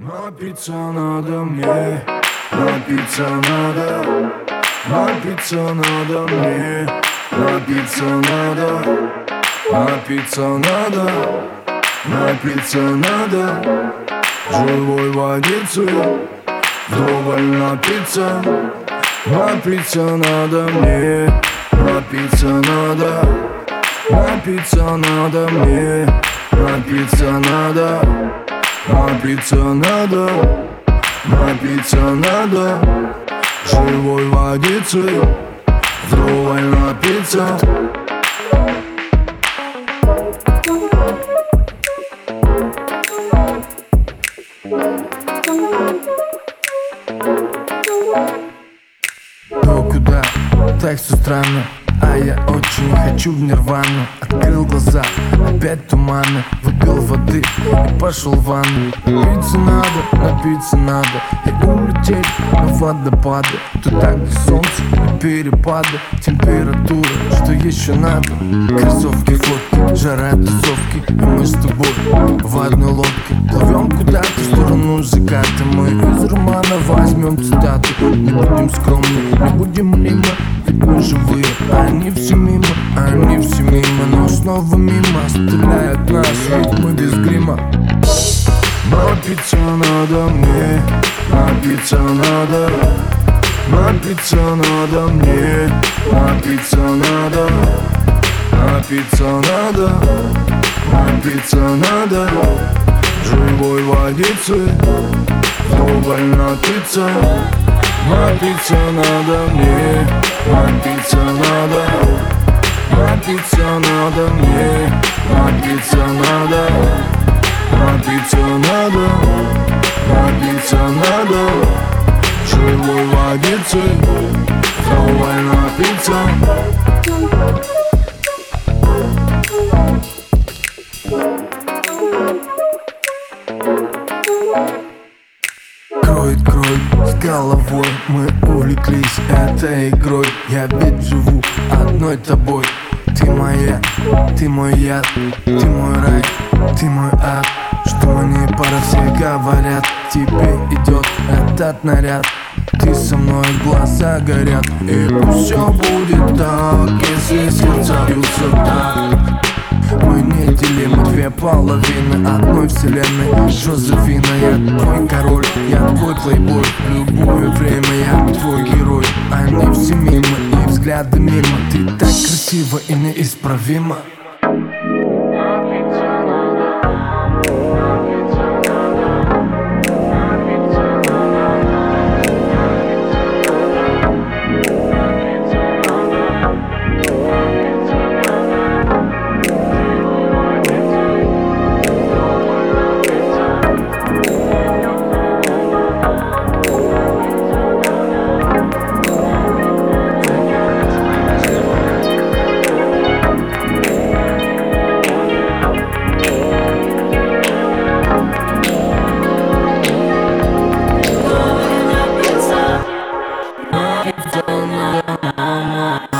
Напиться надо мне, напиться надо, напиться надо мне, напиться надо, напиться надо, напиться надо, живой водицы, вдоволь напиться, напиться надо мне, напиться надо, напиться надо мне, напиться надо. Напиться надо, напиться надо. Живой водицы, вдоволь напиться. То куда? Так все странно а я очень хочу в нирвану. Открыл глаза, опять туманы. Выпил воды и пошел в ванну. Напиться надо, напиться надо. И улететь на водопады. Туда, где солнце и перепады. Температура, что еще надо? Кроссовки, фотки, жара, тусовки. И мы с тобой в одной лодке. Плывем куда-то в сторону заката. Мы из романа возьмем цитаты Не будем скромны, не будем мимо снова мимо оставляют нас мы без грима. Напиться надо мне, напиться надо. Напиться надо мне, напиться надо. Напиться надо, напиться надо. Живой водицы, вдоволь напиться. Напиться надо мне, напиться надо Живой водицы, вдоволь напиться Кроет кровь с головой. Мы увлеклись этой игрой. Я ведь живу одной тобой. Ты моя, ты мой яд Ты мой рай, ты мой ад. Что мне пора все говорят Тебе идет этот наряд ты со мной глаза горят И пусть все будет так Если сердца бьются так. Мы неделимы две половины одной вселенной. Жозефина, я твой король, я твой плейбой. Любое время я твой герой. Они все мимо и взгляды мимо. Ты так красива и неисправима mama.